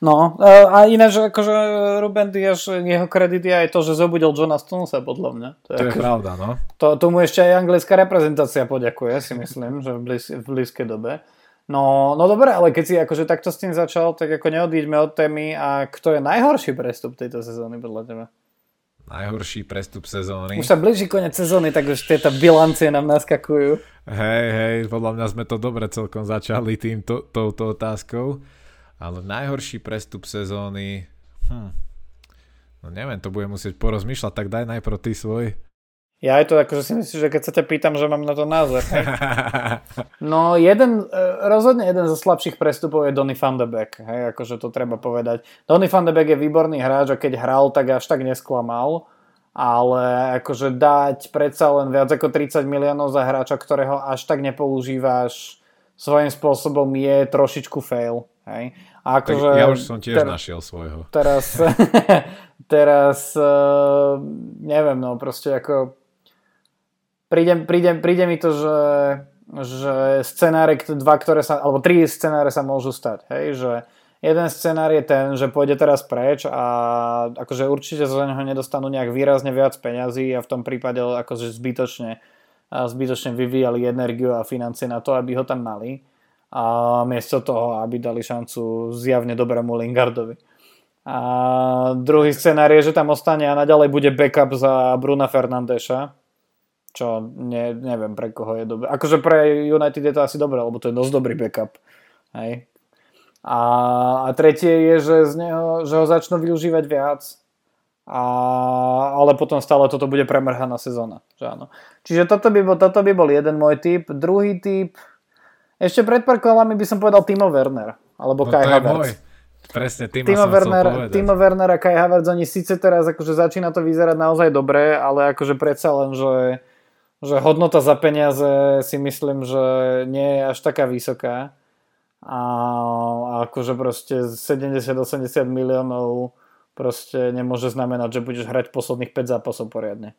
No, e, a ináč akože Ruben Diaz, jeho kredit je aj to, že zobudil Johna Stonesa, podľa mňa. To je, to je ako, pravda, no. To, tomu ešte aj anglická reprezentácia poďakuje, si myslím, že v, blíz, v blízkej dobe. No, no dobre, ale keď si akože takto s tým začal, tak ako neodíďme od témy a kto je najhorší prestup tejto sezóny podľa teba? Najhorší prestup sezóny. Už sa blíži koniec sezóny, tak už tieto bilancie nám naskakujú. Hej, hej, podľa mňa sme to dobre celkom začali týmto, touto otázkou. Ale najhorší prestup sezóny... Hm. No neviem, to budem musieť porozmýšľať, tak daj najprv ty svoj. Ja aj to akože si myslím, že keď sa ťa pýtam, že mám na to názor. Hej? No jeden, e, rozhodne jeden zo slabších prestupov je Donny van de Beek. Hej, akože to treba povedať. Donny van de Beek je výborný hráč a keď hral, tak až tak nesklamal. Ale akože dať predsa len viac ako 30 miliónov za hráča, ktorého až tak nepoužívaš svojím spôsobom je trošičku fail. Hej. A akože, ja už som tiež ter- našiel svojho. Teraz, teraz uh, neviem, no proste ako príde, príde, príde mi to, že, že scenáre, dva, ktoré sa, alebo tri scenáre sa môžu stať. Hej, že jeden scenár je ten, že pôjde teraz preč a akože určite za neho nedostanú nejak výrazne viac peňazí a v tom prípade akože zbytočne, zbytočne vyvíjali energiu a financie na to, aby ho tam mali a miesto toho, aby dali šancu zjavne dobrému Lingardovi. A druhý scenár je, že tam ostane a naďalej bude backup za Bruna Fernandeša, čo ne, neviem pre koho je dobré. Akože pre United je to asi dobré, lebo to je dosť dobrý backup. Hej. A, a tretie je, že, z neho, že ho začnú využívať viac, a, ale potom stále toto bude premrhaná sezóna. Že áno. Čiže toto by, bol, toto by bol jeden môj typ. Druhý typ, ešte pred pár kolami by som povedal Timo Werner, alebo no, Kai Havertz. Presne, Timo, Timo Werner, Timo Werner a Kai Havertz, oni síce teraz akože začína to vyzerať naozaj dobre, ale akože predsa len, že že hodnota za peniaze si myslím, že nie je až taká vysoká. A, a akože proste 70-80 miliónov proste nemôže znamenať, že budeš hrať posledných 5 zápasov poriadne.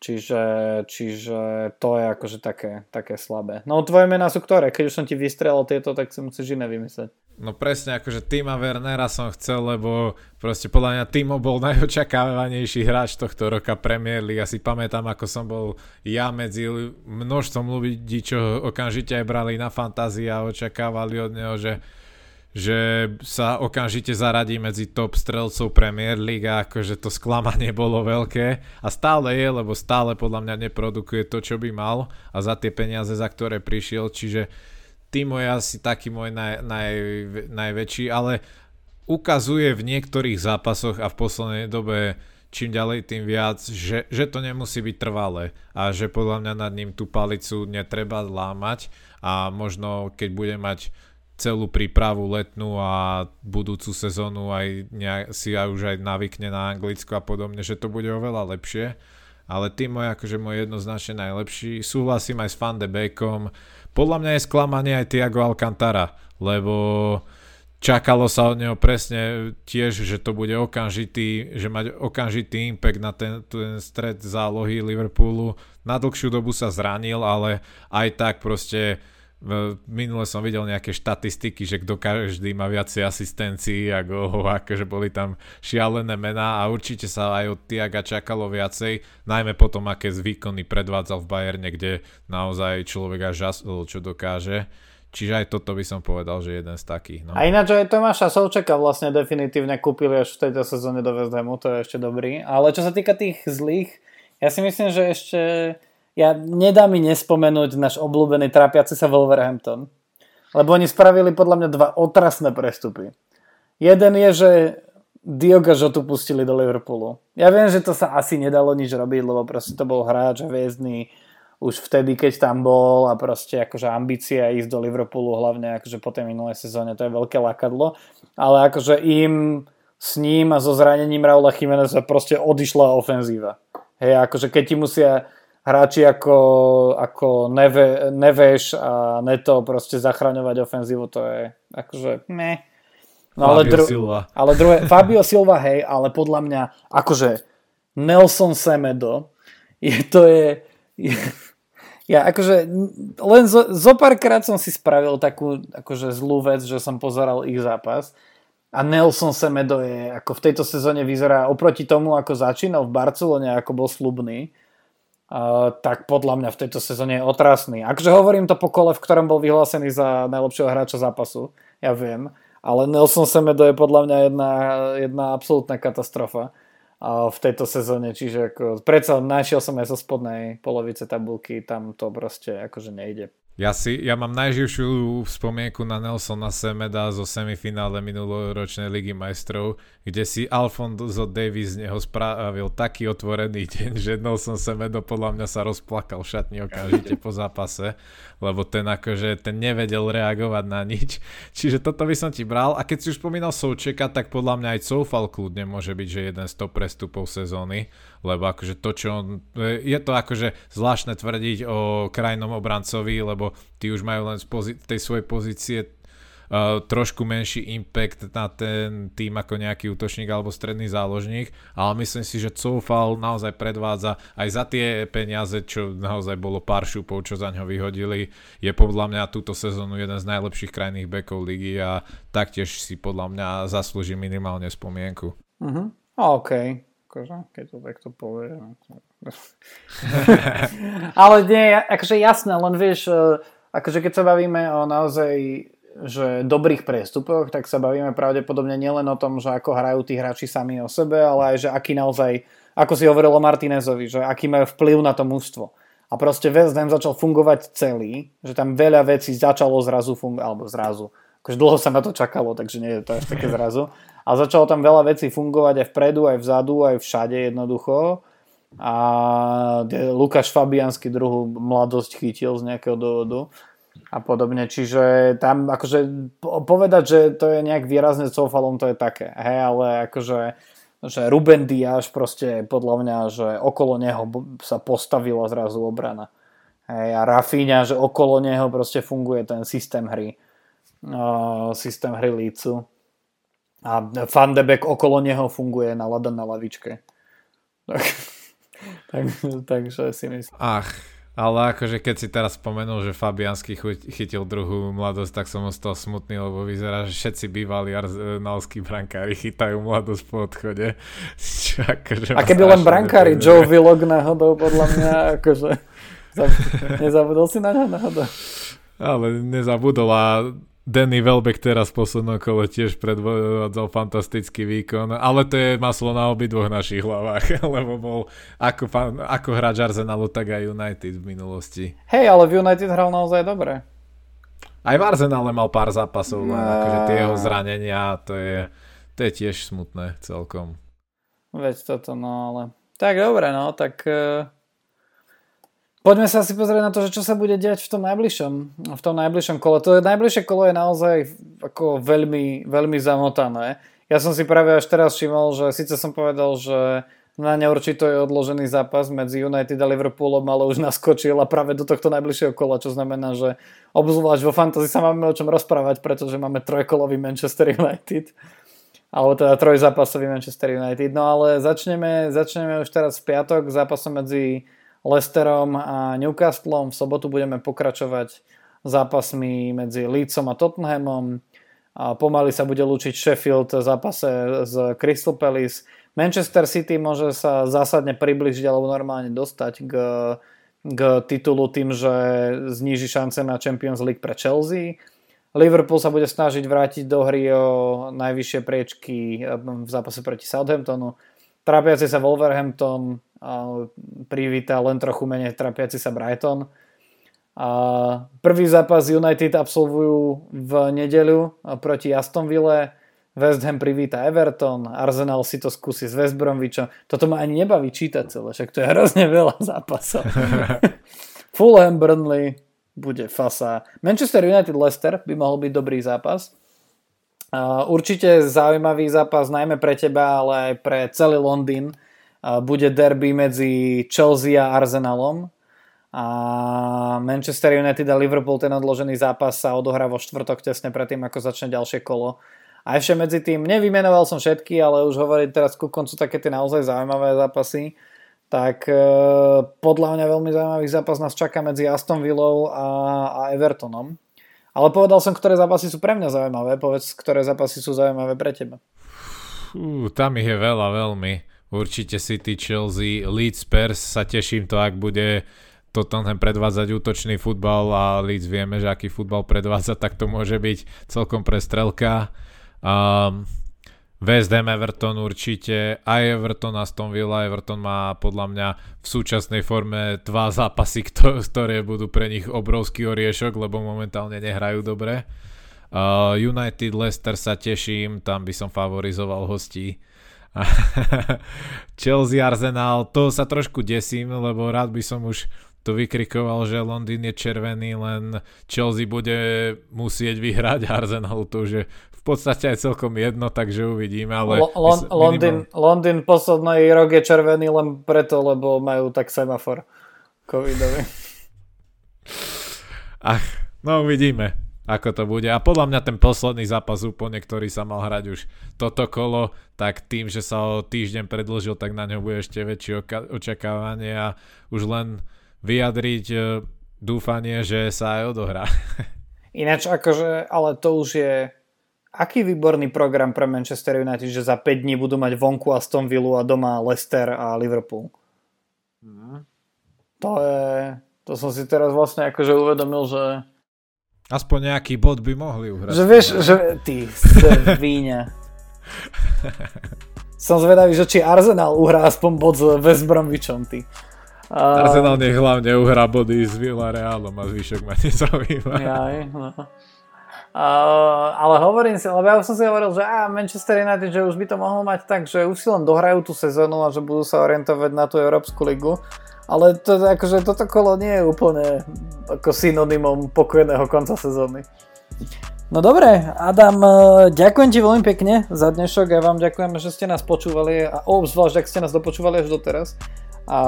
Čiže, čiže to je akože také, také slabé. No tvoje mená sú ktoré? Keď už som ti vystrelil tieto, tak si musíš iné vymyslieť. No presne, akože Tima Wernera som chcel, lebo proste podľa mňa Timo bol najočakávanejší hráč tohto roka Premier League. Asi pamätám, ako som bol ja medzi množstvom ľudí, čo okamžite aj brali na fantázii a očakávali od neho, že že sa okamžite zaradí medzi top strelcov Premier League a akože to sklamanie bolo veľké. A stále je, lebo stále podľa mňa neprodukuje to, čo by mal a za tie peniaze, za ktoré prišiel, čiže Timo je asi taký môj naj, naj, najväčší, ale ukazuje v niektorých zápasoch a v poslednej dobe čím ďalej tým viac, že, že to nemusí byť trvalé a že podľa mňa nad ním tú palicu netreba lámať. A možno keď bude mať celú prípravu letnú a budúcu sezónu aj nejak, si aj už aj navykne na Anglicko a podobne, že to bude oveľa lepšie. Ale tým môj akože môj jednoznačne najlepší. Súhlasím aj s Van de Beekom. Podľa mňa je sklamanie aj Tiago Alcantara, lebo čakalo sa od neho presne tiež, že to bude okamžitý, že mať okamžitý impact na ten, ten stred zálohy Liverpoolu. Na dlhšiu dobu sa zranil, ale aj tak proste Minule som videl nejaké štatistiky, že kto každý má viacej asistencií a gólov, akože boli tam šialené mená a určite sa aj od Tiaga čakalo viacej, najmä potom, aké výkony predvádzal v Bajerne, kde naozaj človek až žasol, čo dokáže. Čiže aj toto by som povedal, že jeden z takých. No. A ináč aj Tomáša Solčeka vlastne definitívne kúpili až v tejto sezóne do West Hamu, to je ešte dobrý. Ale čo sa týka tých zlých, ja si myslím, že ešte ja nedá mi nespomenúť náš obľúbený trápiaci sa Wolverhampton. Lebo oni spravili podľa mňa dva otrasné prestupy. Jeden je, že Dioga Žotu pustili do Liverpoolu. Ja viem, že to sa asi nedalo nič robiť, lebo proste to bol hráč hviezdny už vtedy, keď tam bol a proste akože ambícia ísť do Liverpoolu hlavne akože po tej minulej sezóne, to je veľké lakadlo. Ale akože im s ním a so zranením Raula Chimeneza proste odišla ofenzíva. Hej, akože keď ti musia hráči ako, ako Neve, Neveš a Neto proste zachraňovať ofenzívu, to je akože ne. No, ale, dru- Silva. ale druhé, Fabio Silva, hej, ale podľa mňa akože Nelson Semedo je, to je, je ja akože len zo, zo párkrát som si spravil takú akože zlú vec, že som pozeral ich zápas a Nelson Semedo je ako v tejto sezóne vyzerá oproti tomu, ako začínal v Barcelone, ako bol slubný, Uh, tak podľa mňa v tejto sezóne je otrasný. Akže hovorím to po kole, v ktorom bol vyhlásený za najlepšieho hráča zápasu, ja viem, ale Nelson Semedo je podľa mňa jedna, jedna absolútna katastrofa. v tejto sezóne, čiže ako, predsa našiel som aj zo spodnej polovice tabulky, tam to proste akože nejde. Ja, si, ja mám najživšiu spomienku na Nelsona Semeda zo semifinále minuloročnej ligy majstrov, kde si Alfonso Davis z neho spravil taký otvorený deň, že Nelson Semedo podľa mňa sa rozplakal v šatni okamžite po zápase, lebo ten akože ten nevedel reagovať na nič. Čiže toto by som ti bral. A keď si už spomínal Součeka, tak podľa mňa aj Soufal kľudne môže byť, že jeden z top prestupov sezóny lebo akože to, čo on, je to akože zvláštne tvrdiť o krajnom obrancovi, lebo tí už majú len z pozí- tej svojej pozície uh, trošku menší impact na ten tým ako nejaký útočník alebo stredný záložník, ale myslím si, že Coufal naozaj predvádza aj za tie peniaze, čo naozaj bolo pár šupov, čo za ňo vyhodili, je podľa mňa túto sezónu jeden z najlepších krajných bekov ligy a taktiež si podľa mňa zaslúži minimálne spomienku. Uh-huh. OK, akože, keď to takto povie. No Ale nie, akože jasné, len vieš, e, akože keď sa bavíme o naozaj že dobrých prestupoch, tak sa bavíme pravdepodobne nielen o tom, že ako hrajú tí hráči sami o sebe, ale aj, že aký naozaj, ako si hovorilo Martinezovi, že aký majú vplyv na to mužstvo. A proste West Ham začal fungovať celý, že tam veľa vecí začalo zrazu fungovať, alebo zrazu. Akože dlho sa na to čakalo, takže nie je to až také zrazu a začalo tam veľa vecí fungovať aj vpredu, aj vzadu, aj všade jednoducho a Lukáš Fabiansky druhú mladosť chytil z nejakého dôvodu a podobne, čiže tam akože povedať, že to je nejak výrazne Cofalom, to je také, hej, ale akože že Ruben Diaz proste podľa mňa, že okolo neho sa postavila zrazu obrana. Hej, a Rafíňa, že okolo neho proste funguje ten systém hry. Systém hry lícu a Fandebek okolo neho funguje na lada na lavičke. Tak, tak, takže si myslím. Ach, ale akože keď si teraz spomenul, že Fabiansky chytil druhú mladosť, tak som ostal smutný, lebo vyzerá, že všetci bývalí arzenálskí brankári chytajú mladosť po odchode. Čo, akože A keby len brankári, Joe Vlog náhodou, podľa mňa, akože nezabudol si na ňa náhodou. Ale nezabudol a Danny Welbeck teraz v poslednom kole tiež predvádzal fantastický výkon, ale to je maslo na obidvoch našich hlavách, lebo bol ako, ako hráč Arsenalu, tak aj United v minulosti. Hej, ale v United hral naozaj dobre. Aj v Arsenale mal pár zápasov, len akože tie jeho zranenia, to je, to je tiež smutné celkom. Veď toto, no ale... Tak dobre, no, tak... Uh Poďme sa asi pozrieť na to, že čo sa bude diať v tom najbližšom, v tom najbližšom kole. To najbližšie kolo je naozaj ako veľmi, veľmi zamotané. Ja som si práve až teraz všimol, že síce som povedal, že na neurčito je odložený zápas medzi United a Liverpoolom, ale už naskočil a práve do tohto najbližšieho kola, čo znamená, že obzvlášť vo fantasy sa máme o čom rozprávať, pretože máme trojkolový Manchester United alebo teda trojzápasový Manchester United. No ale začneme, začneme už teraz v piatok zápasom medzi Leicesterom a Newcastlom. V sobotu budeme pokračovať zápasmi medzi Leedsom a Tottenhamom. A pomaly sa bude lúčiť Sheffield v zápase z Crystal Palace. Manchester City môže sa zásadne približiť alebo normálne dostať k, k titulu tým, že zníži šance na Champions League pre Chelsea. Liverpool sa bude snažiť vrátiť do hry o najvyššie priečky v zápase proti Southamptonu. Trápiaci sa Wolverhampton privíta len trochu menej trapiaci sa Brighton. A prvý zápas United absolvujú v nedeľu proti Aston Ville. West Ham privíta Everton, Arsenal si to skúsi s West Bromwichom. Toto ma ani nebaví čítať celé, však to je hrozne veľa zápasov. Fulham, Burnley, bude fasa. Manchester United Leicester by mohol byť dobrý zápas. určite zaujímavý zápas najmä pre teba, ale aj pre celý Londýn bude derby medzi Chelsea a Arsenalom a Manchester United a Liverpool ten odložený zápas sa odohrá vo štvrtok tesne predtým, ako začne ďalšie kolo. A ešte medzi tým, nevymenoval som všetky, ale už hovorím teraz ku koncu také tie naozaj zaujímavé zápasy, tak e, podľa mňa veľmi zaujímavý zápas nás čaká medzi Aston Villou a, a Evertonom. Ale povedal som, ktoré zápasy sú pre mňa zaujímavé, povedz, ktoré zápasy sú zaujímavé pre teba. Fú, tam ich je veľa veľmi. Určite City, Chelsea, Leeds, Spurs sa teším to, ak bude Tottenham predvádzať útočný futbal a Leeds vieme, že aký futbal predvádza, tak to môže byť celkom prestrelka. Um, West Ham Everton určite, aj Everton Aston Villa. Everton má podľa mňa v súčasnej forme dva zápasy, ktoré budú pre nich obrovský oriešok, lebo momentálne nehrajú dobre. Uh, United Leicester sa teším, tam by som favorizoval hostí. Chelsea Arsenal, to sa trošku desím, lebo rád by som už tu vykrikoval, že Londýn je červený, len Chelsea bude musieť vyhrať Arsenal, to už je v podstate aj celkom jedno, takže uvidíme. Ale L- L- Londýn, minimum... Londýn posledný rok je červený len preto, lebo majú tak semafor covidový. Ach, no uvidíme, ako to bude. A podľa mňa ten posledný zápas úplne, ktorý sa mal hrať už toto kolo, tak tým, že sa o týždeň predlžil, tak na ňo bude ešte väčšie oka- očakávanie a už len vyjadriť e, dúfanie, že sa aj odohrá. Ináč akože, ale to už je aký výborný program pre Manchester United, že za 5 dní budú mať vonku Aston Villa a doma Leicester a Liverpool. Mm. To je, to som si teraz vlastne akože uvedomil, že Aspoň nejaký bod by mohli uhrať. Že vieš, že ty svíňa. som zvedavý, že či Arsenal uhrá aspoň bod s West Bromwichom, ty. Uh, Arsenal nech hlavne uhrá body s Villarealom a zvyšok ma nezaujíma. Jaj, no. Uh, ale hovorím si, lebo ja už som si hovoril, že á, Manchester United, že už by to mohlo mať tak, že už si len dohrajú tú sezónu a že budú sa orientovať na tú Európsku ligu. Ale to, akože toto kolo nie je úplne ako synonymom pokojného konca sezóny. No dobre, Adam, e, ďakujem ti veľmi pekne za dnešok a vám ďakujem, že ste nás počúvali a obzvlášť, ak ste nás dopočúvali až doteraz. A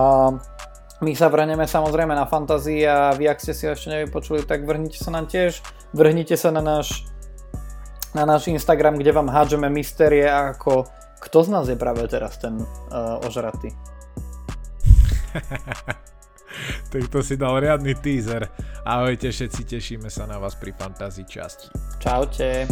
my sa vrhneme samozrejme na fantázii a vy, ak ste si ešte nevypočuli, tak vrhnite sa nám tiež, vrhnite sa na náš, na náš Instagram, kde vám hádžeme mystérie ako kto z nás je práve teraz ten uh, ožratý. tak to si dal riadny teaser. Ahojte všetci, tešíme sa na vás pri fantázii časti. Čaute.